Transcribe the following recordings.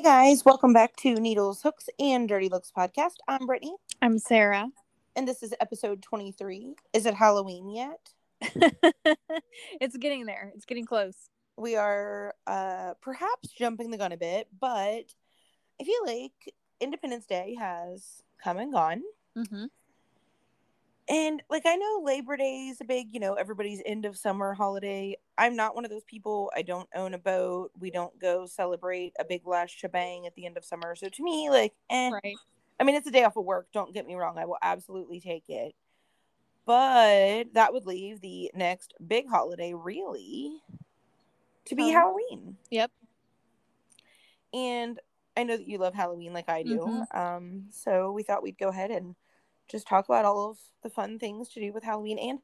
Hey guys, welcome back to Needles, Hooks, and Dirty Looks podcast. I'm Brittany, I'm Sarah. and this is episode 23. Is it Halloween yet? it's getting there. It's getting close. We are uh perhaps jumping the gun a bit, but I feel like Independence Day has come and gone. Mm-hmm. And like I know Labor Day is a big, you know, everybody's end of summer holiday. I'm not one of those people. I don't own a boat. We don't go celebrate a big last shebang at the end of summer. So to me, like, eh. Right. I mean, it's a day off of work. Don't get me wrong. I will absolutely take it. But that would leave the next big holiday really to be Um, Halloween. Yep. And I know that you love Halloween like I do. Mhm. Um, so we thought we'd go ahead and just talk about all of the fun things to do with Halloween. And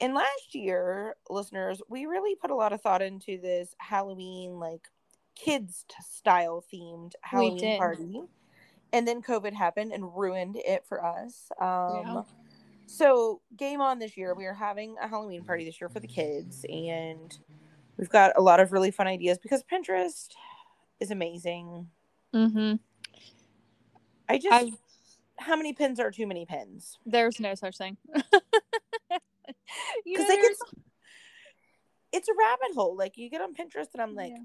and last year, listeners, we really put a lot of thought into this Halloween like kids style themed Halloween party. And then COVID happened and ruined it for us. Um Yeah. so game on this year. We are having a Halloween party this year for the kids and we've got a lot of really fun ideas because Pinterest is amazing. Mm-hmm. I just I've, how many pins are too many pins? there's no such thing. Because it's it's a rabbit hole. Like you get on Pinterest and I'm like, Yeah.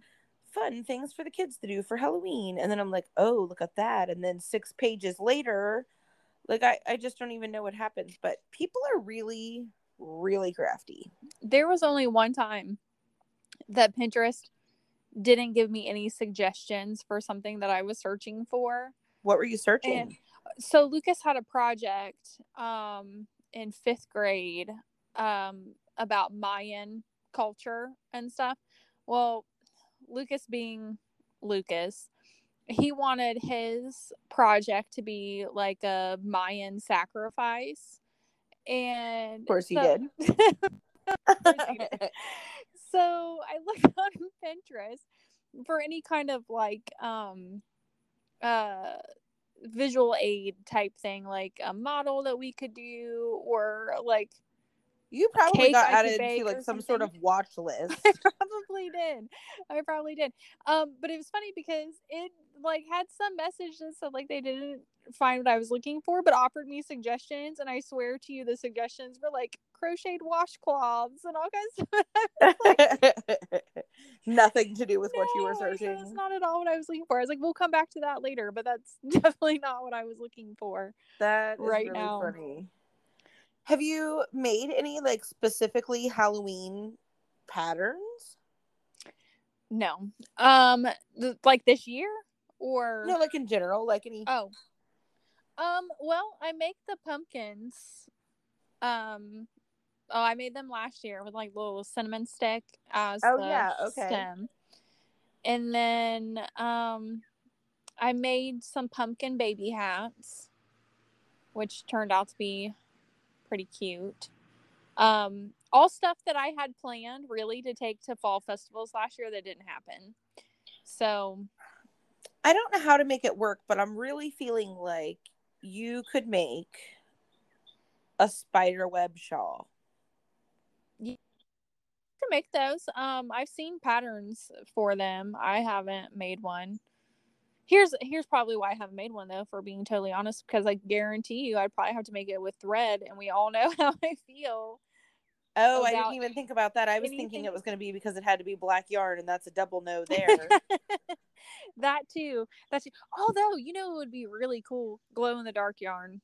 fun things for the kids to do for Halloween. And then I'm like, oh, look at that. And then six pages later, like I, I just don't even know what happens. But people are really, really crafty. there was only one time that Pinterest didn't give me any suggestions for something that I was searching for. What were you searching? And so Lucas had a project um, in fifth grade um, about Mayan culture and stuff. Well, Lucas being Lucas, he wanted his project to be like a Mayan sacrifice. And of course so- did. course you did. so I looked on Pinterest for any kind of like um uh visual aid type thing, like a model that we could do or like You probably got I added to like some sort of watch list. I probably did. I probably did. Um, but it was funny because it like had some message that like they didn't find what I was looking for, but offered me suggestions. And I swear to you, the suggestions were like crocheted washcloths and all kinds of Nothing to do with what you were searching. That's not at all what I was looking for. I was like, we'll come back to that later, but that's definitely not what I was looking for. That is right really now. funny. Have you made any like specifically Halloween patterns? No. Um, th- like this year or No, like in general, like any. oh, um. Well, I make the pumpkins. Um. Oh, I made them last year with like little cinnamon stick as Oh, the yeah, okay. stem, and then um, I made some pumpkin baby hats, which turned out to be pretty cute. Um, all stuff that I had planned really to take to fall festivals last year that didn't happen. So I don't know how to make it work, but I'm really feeling like you could make a spider web shawl. To make those. Um, I've seen patterns for them. I haven't made one. Here's here's probably why I haven't made one though, for being totally honest, because I guarantee you I'd probably have to make it with thread, and we all know how I feel. Oh, I didn't even think about that. I was thinking it was going to be because it had to be black yarn, and that's a double no there. that too. That too. Although you know it would be really cool, glow in the dark yarn.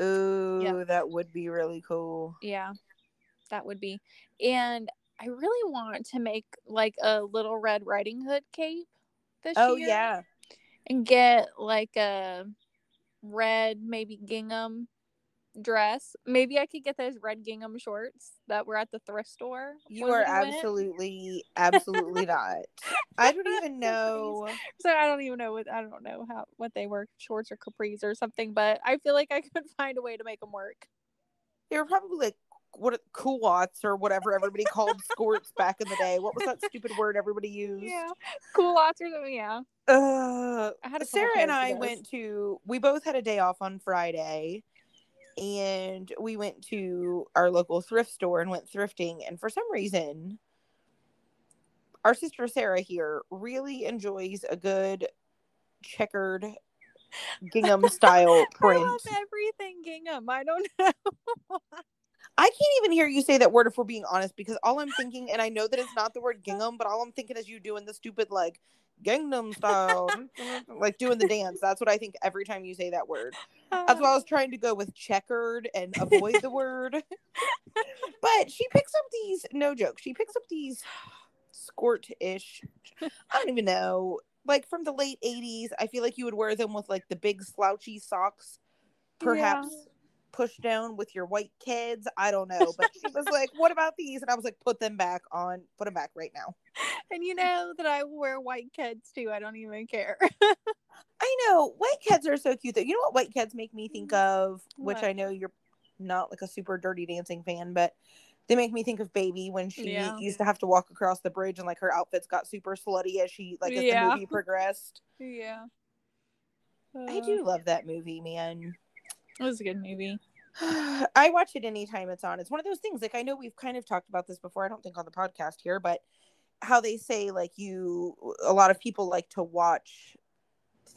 Ooh, that would be really cool. Yeah, that would be. And I really want to make like a little Red Riding Hood cape this Oh year. yeah, and get like a red maybe gingham dress. Maybe I could get those red gingham shorts that were at the thrift store. you are went. absolutely, absolutely not. I don't even know. So I don't even know what I don't know how what they were shorts or capris or something, but I feel like I could find a way to make them work. They were probably like what culottes or whatever everybody called skirts back in the day. What was that stupid word everybody used? Yeah, lots or something. Yeah, Uh, I had a Sarah and I went to. We both had a day off on Friday, and we went to our local thrift store and went thrifting. And for some reason, our sister Sarah here really enjoys a good checkered gingham style print. I love everything gingham. I don't know. I can't even hear you say that word if we're being honest, because all I'm thinking, and I know that it's not the word gingham, but all I'm thinking is you doing the stupid like Gangnam style, like doing the dance. That's what I think every time you say that word. That's why I um. was trying to go with checkered and avoid the word. but she picks up these, no joke, she picks up these skirt ish. I don't even know. Like from the late 80s, I feel like you would wear them with like the big slouchy socks, perhaps yeah. Pushed down with your white Keds. I don't know. But she was like, What about these? And I was like, Put them back on, put them back right now. And you know that I wear white Keds too. I don't even care. I know. White Keds are so cute though. You know what white Keds make me think of, which What? I know you're not like a super dirty dancing fan, but they make me think of baby when she Yeah. used to have to walk across the bridge and like her outfits got super slutty as she like as Yeah. the movie progressed. yeah. I Uh, do love that movie, man. It was a good movie. I watch it anytime it's on. It's one of those things like I know we've kind of talked about this before. I don't think on the podcast here, but how they say like you a lot of people like to watch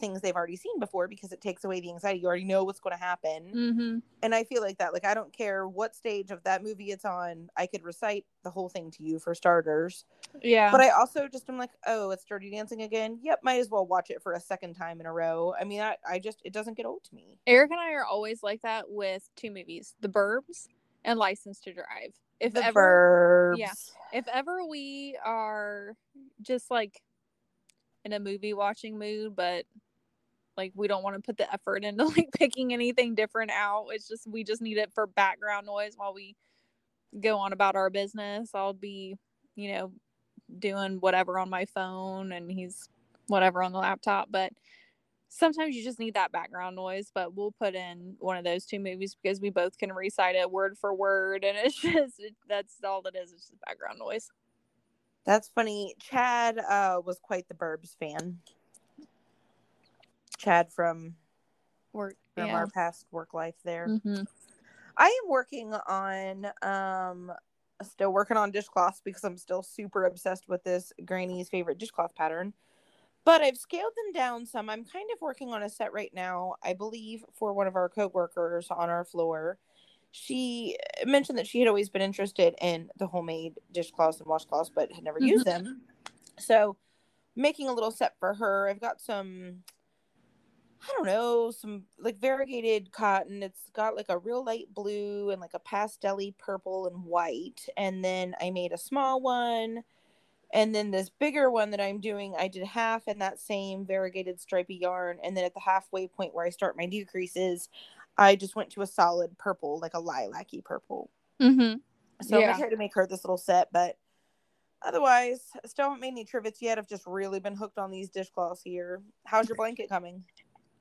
things they've already seen before because it takes away the anxiety. You already know what's going to happen. Mm-hmm. And I feel like that like I don't care what stage of that movie it's on. I could recite the whole thing to you for starters. Yeah. But I also just am like, "Oh, it's Dirty Dancing again." Yep, might as well watch it for a second time in a row. I mean, I, I just it doesn't get old to me. Eric and I are always like that with two movies: The Burbs and License to Drive. If The ever, Burbs. yeah. if ever we are just like in a movie watching mood, but like we don't want to put the effort into like picking anything different out. It's just we just need it for background noise while we go on about our business. I'll be, you know, doing whatever on my phone and he's whatever on the laptop, but sometimes you just need that background noise, but we'll put in one of those two movies because we both can recite it word for word and it's just it, that's all it is, it's just background noise. That's funny. Chad uh, was quite the Burbs fan. Chad from Work from yeah. our past work life there. Mhm. I am working on um still working on dishcloths because I'm still super obsessed with this granny's favorite dishcloth pattern. But I've scaled them down some. I'm kind of working on a set right now, I believe, for one of our coworkers on our floor. She mentioned that she had always been interested in the homemade dishcloths and washcloths, but had never used them. So, making a little set for her. I've got some I don't know, some like variegated cotton. It's got like a real light blue and like a pastelly purple and white. And then I made a small one. And then this bigger one that I'm doing, I did half in that same variegated stripy yarn. And then at the halfway point where I start my decreases, I just went to a solid purple, like a lilac-y purple. Mhm. So I'm Yeah. gonna to make her this little set, but otherwise, I still haven't made any trivets yet. I've just really been hooked on these dishcloths here. How's your blanket coming?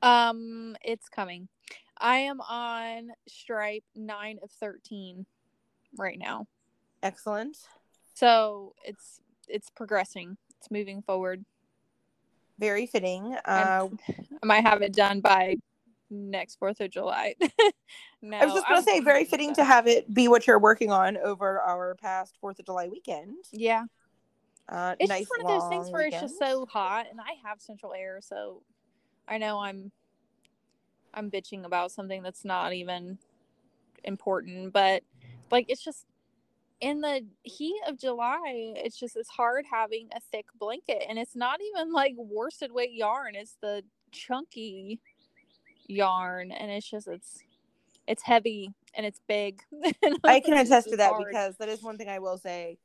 Um, it's coming. I am on stripe nine of thirteen right now, Excellent. so it's it's progressing. It's moving forward. Very fitting. Uh, I'm- might have it done by next Fourth of July. no, I was just gonna I'm- say, very fitting to have it be what you're working on over our past Fourth of July weekend. Yeah, Uh, it's nice just one of those things where it's just so hot, and I have central air, so I know I'm I'm bitching about something that's not even important, but like it's just in the heat of July, it's just it's hard having a thick blanket, and it's not even like worsted weight yarn; it's the chunky yarn, and it's just it's it's heavy and it's big. and I can attest to that hard. because that is one thing I will say.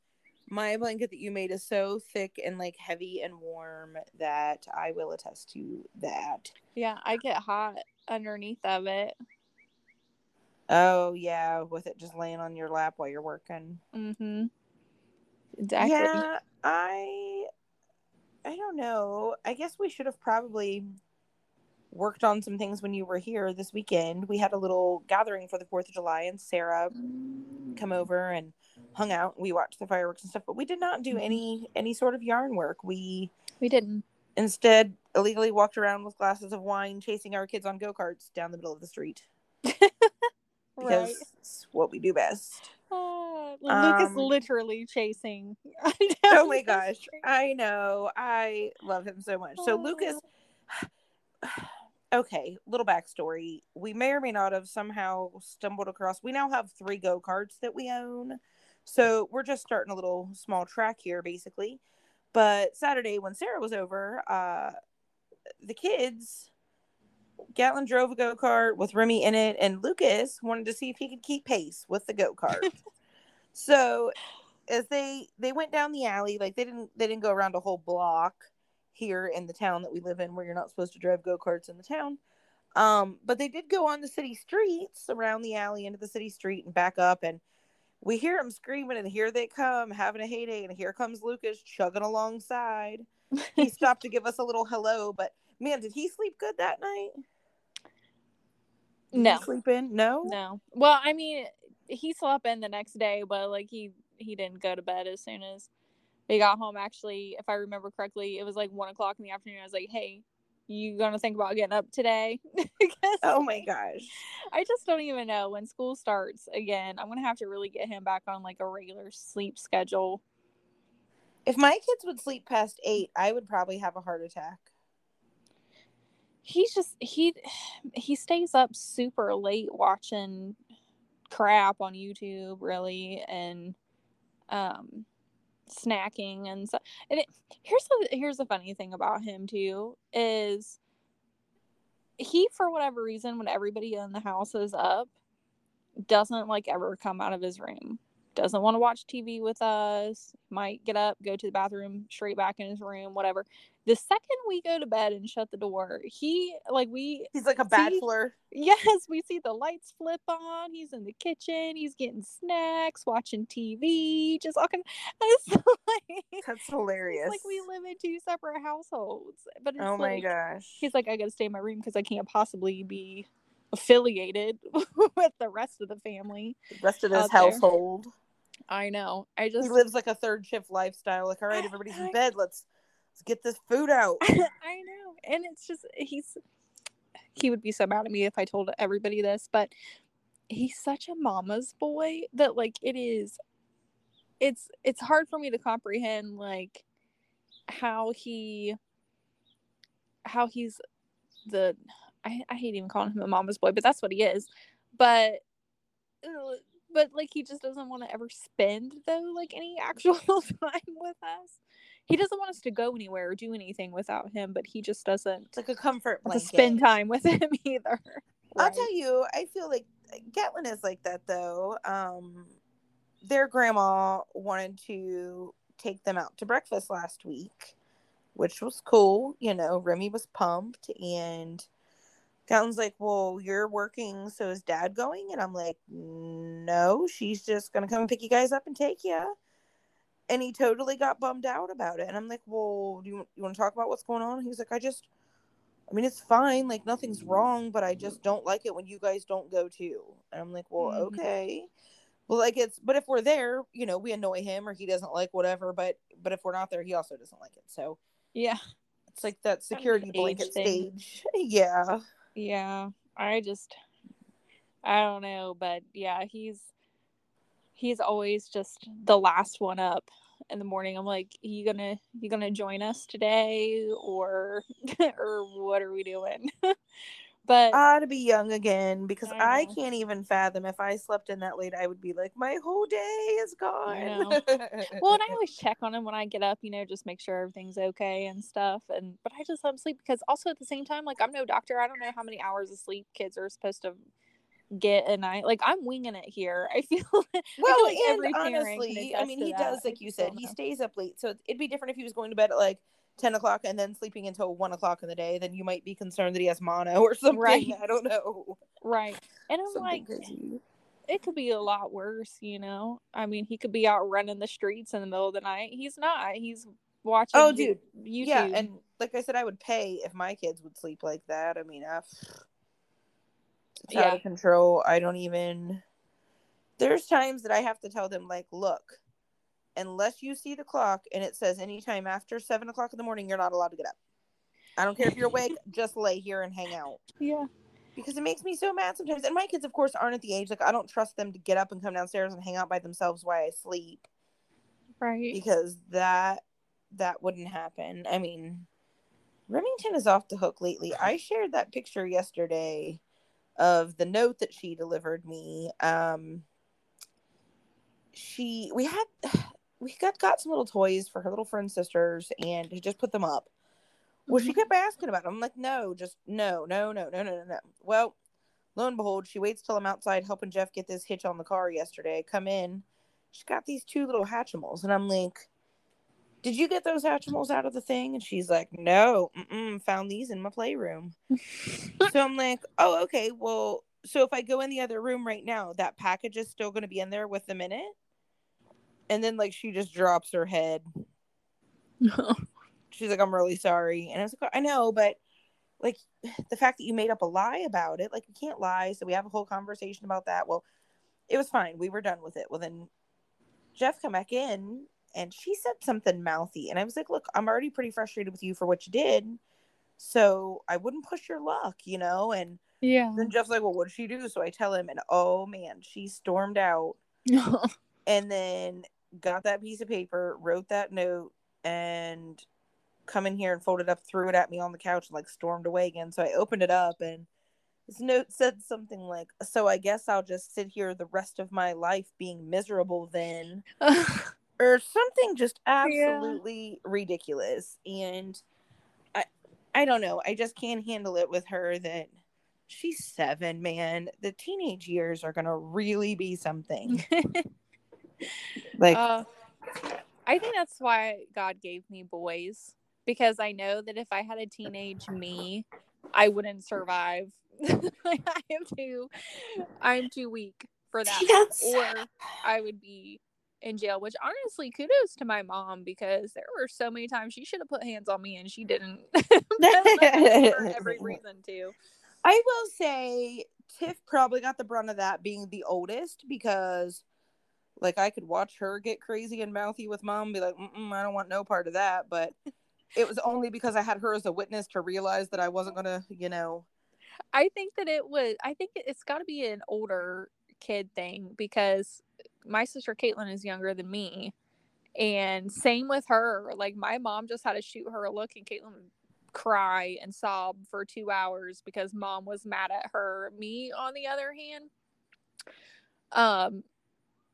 My blanket that you made is so thick and like heavy and warm that I will attest to that. yeah, I get hot underneath of it. Oh yeah, with it just laying on your lap while you're working. Mm-hmm. Exactly. Yeah, I I don't know. I guess we should have probably worked on some things when you were here this weekend. We had a little gathering for the 4th of July and Sarah come over and hung out. We watched the fireworks and stuff, but we did not do Mhm. any any sort of yarn work. We We didn't. instead illegally walked around with glasses of wine chasing our kids on go-karts down the middle of the street because Right. it's what we do best. Oh Lucas Um, literally chasing. oh my gosh i know i love him so much so lucas okay little backstory. We may or may not have somehow stumbled across we now have three go-karts that we own. So we're just starting a little small track here basically. But saturday when sarah was over uh the kids gatlin drove a go-kart with remy in it and lucas wanted to see if he could keep pace with the go-kart. So as they they went down the alley like they didn't they didn't go around a whole block here in the town that we live in where you're not supposed to drive go-karts in the town. Um but they did go on the city streets around the alley into the city street and back up and we hear them screaming and here they come having a heyday and here comes lucas chugging alongside. He stopped to give us a little hello but man did he sleep good that night? Did No. sleep in? No? No. Well, I mean, he slept in the next day, but like he he didn't go to bed as soon as they got home. Actually, if I remember correctly, it was like one o'clock in the afternoon. I was like, "Hey, you gonna think about getting up today?" oh my gosh I just don't even know when school starts again. I'm gonna have to really get him back on like a regular sleep schedule. if my kids would sleep past eight i would probably have a heart attack He's just he he stays up super late watching crap on YouTube, really, and um snacking and so and it, here's the here's the funny thing about him too is he for whatever reason when everybody in the house is up doesn't like ever come out of his room doesn't want to watch tv with us might get up go to the bathroom straight back in his room whatever the second we go to bed and shut the door he like we he's like a See? bachelor Yes, we see the lights flip on. He's in the kitchen. He's getting snacks, watching TV, just all kind of. It's like, that's it's hilarious like we live in two separate households. But it's oh my like, gosh he's like, I gotta stay in my room because I can't possibly be affiliated with the rest of the family. the rest of this household. there. I know. I just, he lives like a third shift lifestyle like all right everybody's in bed let's let's get this food out I know. And it's just he's he would be so mad at me if I told everybody this, but he's such a mama's boy that like it is it's it's hard for me to comprehend like how he how he's the I, I hate even calling him a mama's boy, but that's what he is. But but like he just doesn't want to ever spend though like any actual time with us. He doesn't want us to go anywhere or do anything without him, but he just doesn't it's like a comfort blanket to spend time with him either. I'll tell you, I feel like Gatlin is like that though. Um, their grandma wanted to take them out to breakfast last week, which was cool. You know, Remy was pumped, and Gatlin's like, "Well, you're working, so is Dad going?" And I'm like, "No, she's just gonna come and pick you guys up and take you." And he totally got bummed out about it, and I'm like, "Well, do you you want to talk about what's going on?" He's like, "I just." I mean, it's fine. Like, nothing's wrong, but I just don't like it when you guys don't go too. And I'm like, well, Mhm. okay. Well, like it's, but if we're there, you know, we annoy him or he doesn't like whatever. But, but if we're not there, he also doesn't like it. So Yeah. it's like that security blanket thing. stage. yeah. Yeah. I just I don't know, but yeah, he's he's always just the last one up in the morning. I'm like, you gonna you gonna join us today or or what are we doing? but Ah, to be young again because I I, can't even fathom if I slept in that late, I would be like, my whole day is gone. well and i always check on him when i get up you know just make sure everything's okay and stuff and but i just let him sleep because also at the same time like i'm no doctor i don't know how many hours of sleep kids are supposed to get a night like i'm winging it here i feel well, like and honestly, I mean, he that. does, I like you said, he know. stays up late. So it'd be different if he was going to bed at like 10 o'clock and then sleeping until 1 o'clock in the day. Then you might be concerned that he has mono or something. Right. I don't know. right and i'm Something like crazy. it could be a lot worse you know i mean he could be out running the streets in the middle of the night he's not he's watching Oh, dude. youtube Yeah. And like I said, I would pay if my kids would sleep like that. I mean, uh, it's out Yeah. of control. I don't even. There's times that I have to tell them, like, look, unless you see the clock and it says anytime after seven o'clock in the morning, you're not allowed to get up. I don't care if you're awake, just lay here and hang out. yeah because it makes me so mad sometimes. And my kids, of course, aren't at the age like I don't trust them to get up and come downstairs and hang out by themselves while I sleep Right. because that that wouldn't happen. I mean, Remington is off the hook lately. I shared that picture yesterday of the note that she delivered me. Um she we had we got got some little toys for her little friend sisters and she just put them up. Well, she Mhm. kept asking about them. I'm like, no, just no, no, no, no, no, no, no. Well, lo and behold, she waits till I'm outside helping Jeff get this hitch on the car yesterday. Come in, she's got these two little Hatchimals, and I'm like, did you get those Hatchimals out of the thing? And she's like, no, mm-mm, found these in my playroom. so I'm like, oh, okay, well, so if I go in the other room right now, that package is still going to be in there with them in it. And then like she just drops her head she's like, I'm really sorry. And I was like, I know, but like the fact that you made up a lie about it, like you can't lie. So we have a whole conversation about that. Well, it was fine. We were done with it. Well, then Jeff come back in and she said something mouthy. And I was like, look, I'm already pretty frustrated with you for what you did. So I wouldn't push your luck, you know? And yeah. then Jeff's like, well, what did she do? So I tell him, and oh man, she stormed out and then got that piece of paper, wrote that note, and come in here and folded up, threw it at me on the couch, and like stormed away again. So I opened it up, and this note said something like, "So I guess I'll just sit here the rest of my life being miserable then," or something just absolutely ridiculous. And I, I don't know. I just can't handle it with her that. She's seven, man. The teenage years are gonna really be something. Like, uh, I think that's why God gave me boys because I know that if I had a teenage me, I wouldn't survive. I am too, I'm too weak for that, That's- or I would be in jail. Which honestly, kudos to my mom because there were so many times she should have put hands on me and she didn't. for every reason to. I will say Tiff probably got the brunt of that being the oldest because like I could watch her get crazy and mouthy with mom be like, I don't want no part of that. But it was only because I had her as a witness to realize that I wasn't to, you know. I think that it was. I think it's got to be an older kid thing because my sister Caitlin is younger than me, and same with her. Like my mom just had to shoot her a look, and Caitlin would cry and sob for two hours because mom was mad at her. Me, on the other hand, um,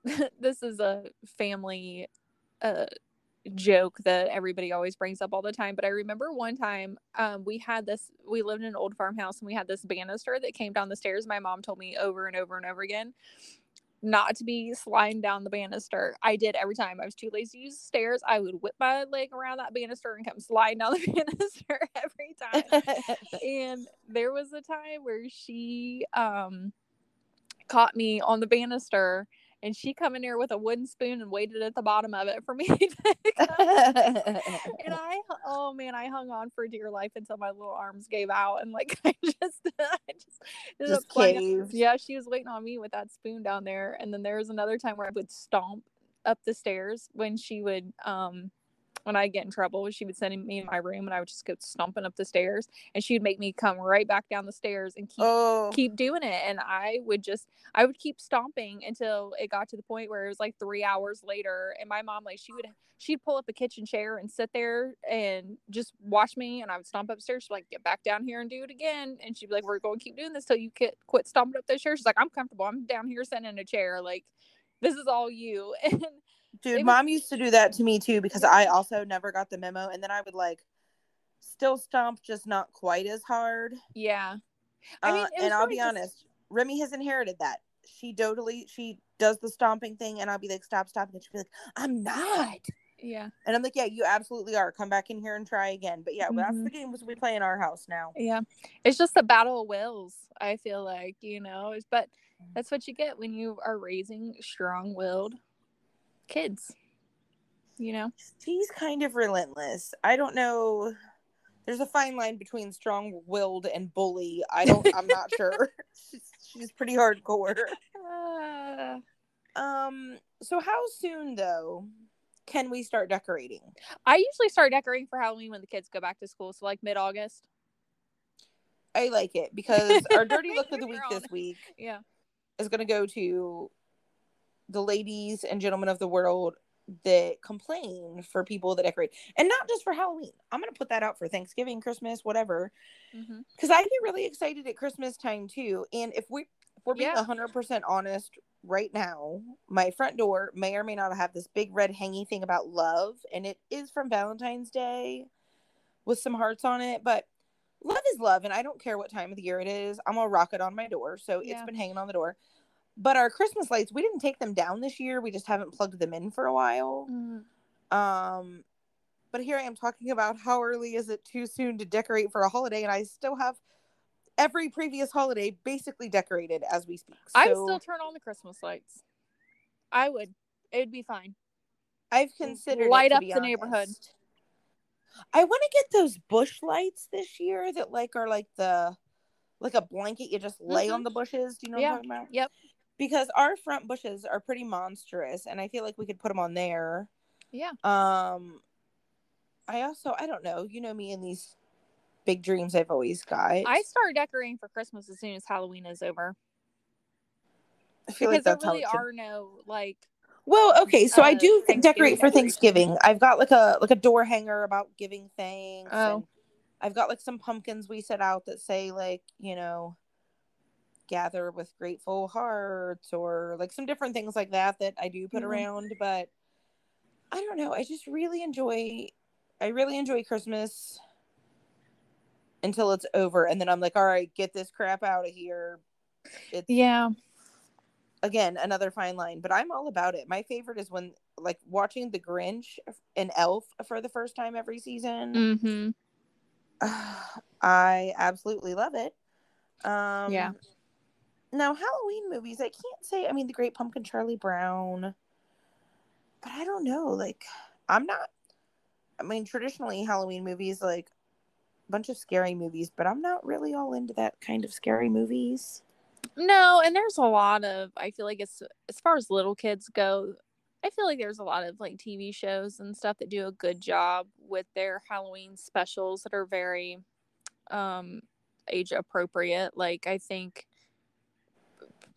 this is a family uh joke that everybody always brings up all the time but i remember one time um we had this we lived in an old farmhouse and we had this banister that came down the stairs. My mom told me over and over and over again not to be sliding down the banister. I did every time. I was too lazy to use the stairs. I would whip my leg around that banister and come sliding down the banister every time. And there was a time where she um caught me on the banister and she come in there with a wooden spoon and waited at the bottom of it for me and I oh man, I hung on for dear life until my little arms gave out and like I just I just, Just caved. Yeah, she was waiting on me with that spoon down there. And then there was another time where I would stomp up the stairs when she would um when I get in trouble, she would send me in my room and I would just go stomping up the stairs and she would make me come right back down the stairs and keep oh, keep doing it and i would just i would keep stomping until it got to the point where it was like three hours later and my mom like she would she'd pull up a kitchen chair and sit there and just watch me and i would stomp upstairs she'd like get back down here and do it again and she'd be like we're going to keep doing this till you quit quit stomping up those chairs. She's like i'm comfortable. I'm down here sitting in a chair. Like this is all you. And dude, it was- mom used to do that to me too because I also never got the memo. And then I would like still stomp, just not quite as hard. yeah I mean, Uh, and I'll be just- honest, Remy has inherited that. She totally she does the stomping thing, and I'll be like, "Stop, stop!" And she'll be like, "I'm not," yeah and I'm like, "Yeah, you absolutely are. Come back in here and try again." But yeah, that's Mhm. the games we play in our house now. Yeah. It's just a battle of wills, I feel like, you know, but that's what you get when you are raising strong willed kids. You know? She's kind of relentless. I don't know. There's a fine line between strong-willed and bully. I don't. I'm not sure. She's, she's pretty hardcore. Uh, Um. So how soon though can we start decorating? I usually start decorating for Halloween when the kids go back to school, so like mid August. I like it because our dirty look of the week on this week Yeah. is going to go to the ladies and gentlemen of the world that complain for people that decorate. And not just for halloween. I'm to put that out for thanksgiving christmas whatever. Mm-hmm. Because i get really excited at christmas time too. And if we if we're being Yeah. 100% honest right now my front door may or may not have this big red hangy thing about love and it is from valentine's day with some hearts on it but love is love and i don't care what time of the year it is. I'm gonna rock it on my door. So it's been hanging on the door but our christmas lights we didn't take them down this year we just haven't plugged them in for a while um but here i am talking about how early is it too soon to decorate for a holiday and i still have every previous holiday basically decorated as we speak so I still turn on the Christmas lights. I would. It'd be fine. i've considered it, light to up the neighborhood. i want to get those bush lights this year that like are like the like a blanket you just lay Mhm. on the bushes do you know what Yeah. i'm talking about Yep. Because our front bushes are pretty monstrous and i feel like we could put them on there Yeah. um i also i don't know you know me and these big dreams i've always got I start decorating for Christmas as soon as Halloween is over. I feel Because like that's there really are no like well okay so i uh, do Thanksgiving decorate for thanksgiving i've got like a like a door hanger about giving thanks Oh. and i've got like some pumpkins we set out that say like you know gather with grateful hearts or like some different things like that that i do put Mhm. around but i don't know i just really enjoy i really enjoy christmas until it's over and then i'm like all right get this crap out of here it's Yeah. again another fine line but i'm all about it my favorite is when like watching the grinch and elf for the first time every season Mm-hmm. i absolutely love it um Yeah. Now halloween movies i can't say i mean the great pumpkin charlie brown but i don't know like i'm not i mean traditionally halloween movies like a bunch of scary movies but i'm not really all into that kind of scary movies No, and there's a lot of I feel like it's as far as little kids go, I feel like there's a lot of like TV shows and stuff that do a good job with their Halloween specials that are very um age appropriate. Like I think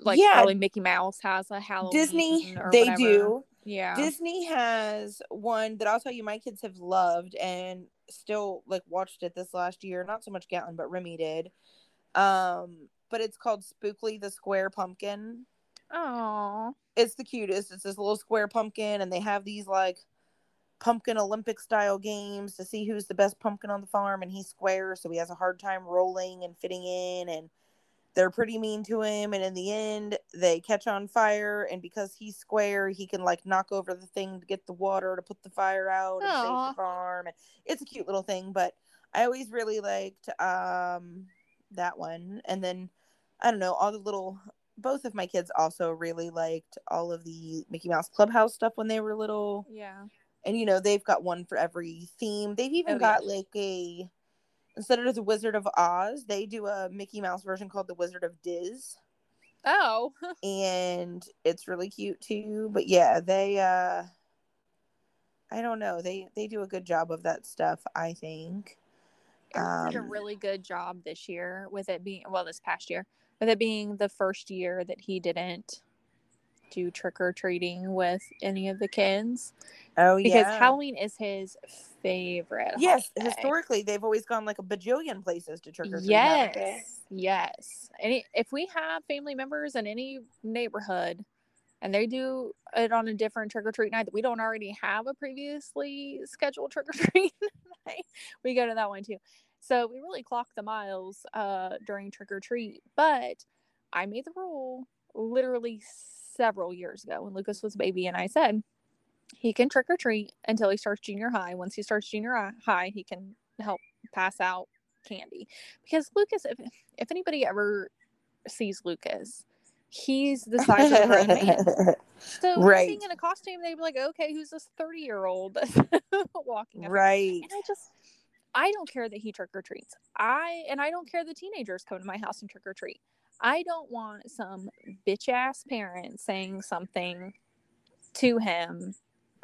like Yeah. probably Mickey Mouse has a Halloween disney they whatever. do Yeah. Disney has one that I'll tell you my kids have loved and still like watched it this last year. Not so much Gatlin, but Remy did. Um, but it's called Spookly the Square Pumpkin. Oh. It's the cutest. It's this little square pumpkin, and they have these like pumpkin Olympic style games to see who's the best pumpkin on the farm. And he's square, so he has a hard time rolling and fitting in. And they're pretty mean to him. And in the end, they catch on fire. And because he's square, he can like knock over the thing to get the water to put the fire out and save the farm. And it's a cute little thing. But I always really liked um that one. And then I don't know all the little. Both of my kids also really liked all of the Mickey Mouse Clubhouse stuff when they were little Yeah. and you know they've got one for every theme they've even Oh, got like a instead of the wizard of oz they do a mickey mouse version called the wizard of diz. Oh. and it's really cute too. But yeah they uh i don't know. They they do a good job of that stuff i think. Eric did a Um, really good job this year with it being well this past year with it being the first year that he didn't do trick or treating with any of the kids oh yeah, because Halloween is his favorite. yes holiday. historically they've always gone like a bajillion places to trick or treat? Yes, yes. Any if we have family members in any neighborhood and they do it on a different trick or treat night that we don't already have a previously scheduled trick or treat night, we go to that one too. So we really clock the miles uh, during trick or treat. But I made the rule literally several years ago when Lucas was a baby, and I said he can trick or treat until he starts junior high. Once he starts junior high, he can help pass out candy because Lucas, if if anybody ever sees Lucas, he's the size of a grown man. So Right. being in a costume, they'd be like, "Okay, who's this thirty-year-old walking?" up?" right And I just, I don't care that he trick or treats. I and I don't care the teenagers come to my house and trick or treat. I don't want some bitch ass parent saying something to him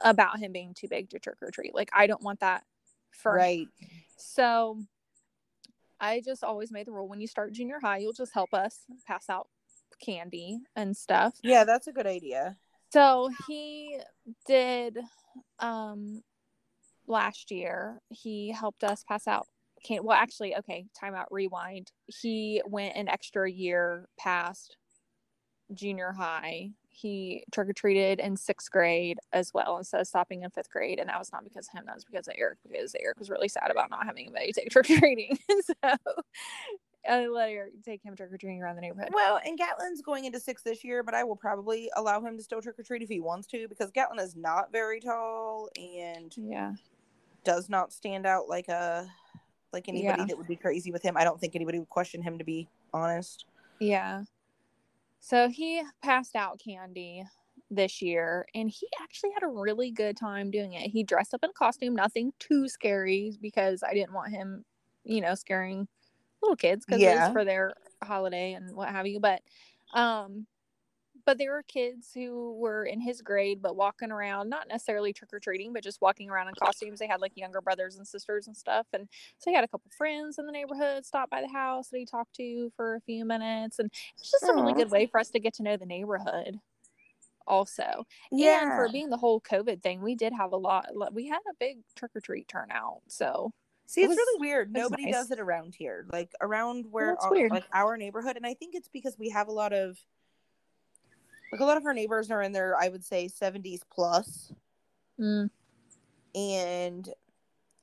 about him being too big to trick or treat. Like I don't want that for right So I just always made the rule when you start junior high, you'll just help us pass out candy and stuff. Yeah, that's a good idea. So he did um last year. He helped us pass out can't well actually okay, time out rewind. He went an extra year past junior high. He trick or treated in sixth grade as well instead of stopping in fifth grade. And that was not because of him, that was because of Eric, because Eric was really sad about not having anybody take trick or treating. so I let Eric take him trick or treating around the neighborhood. Well, and Gatlin's going into six this year, but I will probably allow him to still trick or treat if he wants to because Gatlin is not very tall and yeah, does not stand out like a like anybody Yeah. that would be crazy with him. I don't think anybody would question him to be honest. yeah. So he passed out candy this year and he actually had a really good time doing it. He dressed up in a costume, nothing too scary because I didn't want him, you know, scaring little kids because Yeah. it's for their holiday and what have you. But um but there were kids who were in his grade but walking around, not necessarily trick or treating, but just walking around in costumes. They had like younger brothers and sisters and stuff. And so he had a couple friends in the neighborhood stop by the house that he talked to for a few minutes. And it's just a really good way for us to get to know the neighborhood also. And for being the whole COVID thing, we did have a lot. We had a big trick or treat turnout. So See, It it's was- really weird. Nobody nice. does it around here. Like around where our, like our neighborhood, and I think it's because we have a lot of like a lot of our neighbors are in their I would say 70s plus mm, and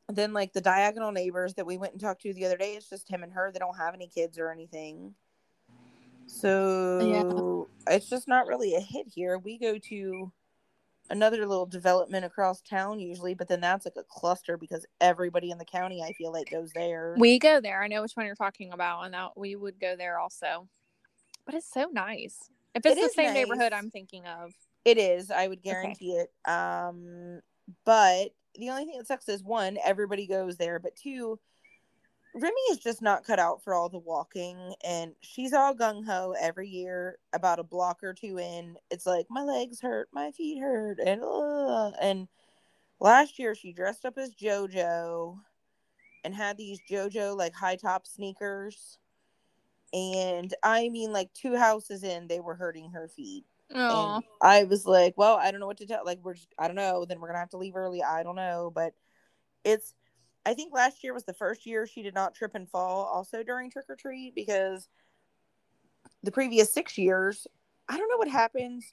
then like the diagonal neighbors that we went and talked to the other day, it's just him and her. They don't have any kids or anything. So it's just not really a hit here. We go to another little development across town usually, but then that's like a cluster because everybody in the county I feel like goes there. we go there. I know which one you're talking about, and that we would go there also. But it's so nice. If it's It the same neighborhood. I'm thinking of, It is, I would guarantee it. Um, but the only thing that sucks is one, everybody goes there, but two, Remy is just not cut out for all the walking, and she's all gung ho every year. About a block or two in, it's like my legs hurt, my feet hurt, and uh, and last year she dressed up as JoJo and had these JoJo like high top sneakers, and I mean like two houses in, they were hurting her feet. oh, And I was like, well, I don't know what to tell. Like, we're just, I don't know. Then we're going to have to leave early. I don't know. But it's, I think last year was the first year she did not trip and fall also during trick or treat because the previous six years, I don't know what happens.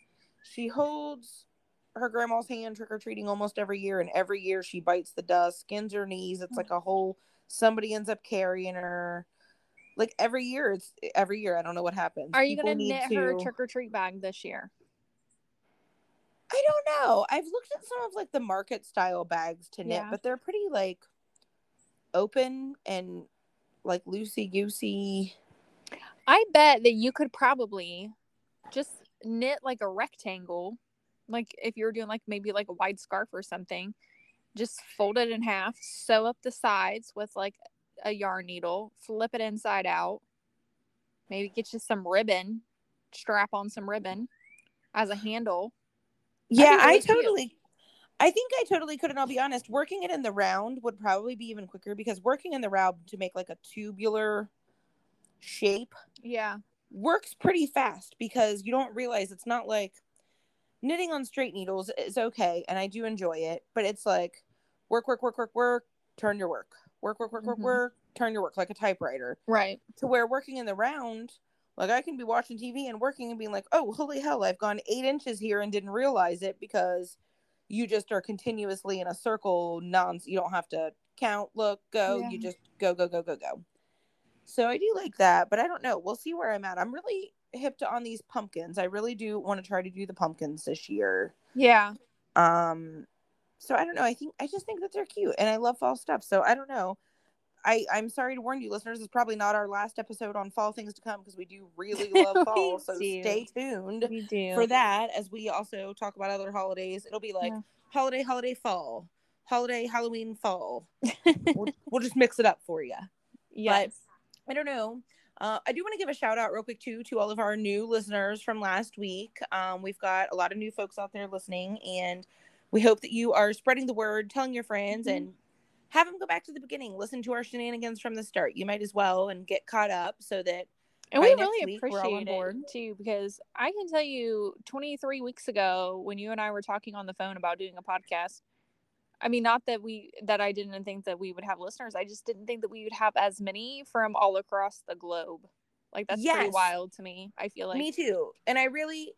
She holds her grandma's hand trick or treating almost every year. And every year she bites the dust, skins her knees. It's mm. like a whole, somebody ends up carrying her. Like every year, it's every year. I don't know what happens. are you People gonna knit her trick or treat bag this year? I don't know. I've looked at some of like the market style bags to knit, Yeah. but they're pretty like open and like loosey goosey. I bet that you could probably just knit like a rectangle, like if you were doing like maybe like a wide scarf or something, just fold it in half, sew up the sides with like a yarn needle, flip it inside out, maybe get you some ribbon, strap on some ribbon as a handle. Yeah, I cute. totally. I think I totally could, and I'll be honest. Working it in the round would probably be even quicker because working in the round to make like a tubular shape Yeah. works pretty fast because you don't realize it's not like knitting on straight needles is okay and I do enjoy it, but it's like work, work, work, work, work, turn your work, work, work, work, work, Mhm. work, turn your work like a typewriter. Right. To where working in the round, like I can be watching TV and working and being like, oh, holy hell, I've gone eight inches here and didn't realize it because you just are continuously in a circle. Non, you don't have to count, look, go. Yeah. You just go, go, go, go, go. So I do like that, but I don't know. We'll see where I'm at. I'm really hip to on these pumpkins. I really do want to try to do the pumpkins this year. Yeah. Um, so I don't know. I think I just think that they're cute, and I love fall stuff. So I don't know. I I'm sorry to warn you, listeners. It's probably not our last episode on fall things to come because we do really love fall. so do. stay tuned We do. for that as we also talk about other holidays. It'll be like Yeah. holiday, holiday, fall, holiday, Halloween, fall. we'll, we'll just mix it up for you. yes. I don't know. Uh, I do want to give a shout out real quick too to all of our new listeners from last week. Um, we've got a lot of new folks out there listening, and we hope that you are spreading the word, telling your friends, Mhm. and have them go back to the beginning, listen to our shenanigans from the start. You might as well and get caught up so that and we really week, we're all on appreciate board. it too because I can tell you 23 weeks ago when you and I were talking on the phone about doing a podcast. I mean, not that we that I didn't think that we would have listeners. I just didn't think that we would have as many from all across the globe. Like that's pretty wild to me. I feel like me too. And I really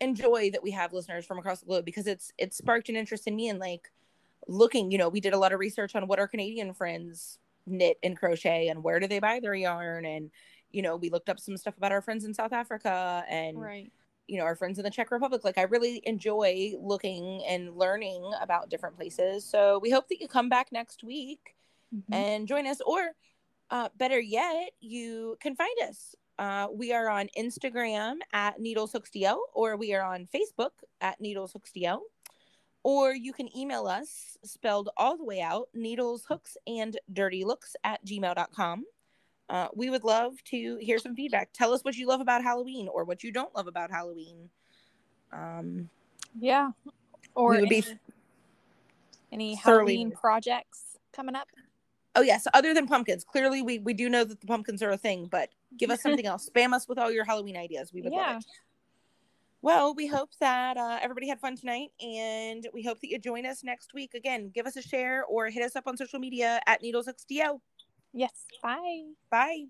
enjoy that we have listeners from across the globe because it's it sparked an interest in me and like looking, you know, we did a lot of research on what our Canadian friends knit and crochet and where do they buy their yarn and you know, we looked up some stuff about our friends in South Africa and right. you know, our friends in the Czech Republic. Like I really enjoy looking and learning about different places. So we hope that you come back next week Mhm. and join us or uh, better yet you can find us uh, we are on instagram at needleshooksdo or we are on facebook at needleshooksdo or you can email us spelled all the way out needles hooks and dirty looks at gmail.com uh, we would love to hear some feedback tell us what you love about halloween or what you don't love about halloween um, Yeah. Or would be any, any Halloween projects coming up. Oh yes, other than pumpkins. Clearly we we do know that the pumpkins are a thing, but give us something else. Spam us with all your Halloween ideas. We would Yeah. love it. Well, we hope that uh, everybody had fun tonight, and we hope that you join us next week. Again, give us a share or hit us up on social media at NeedlesXDO. Yes. Bye. Bye.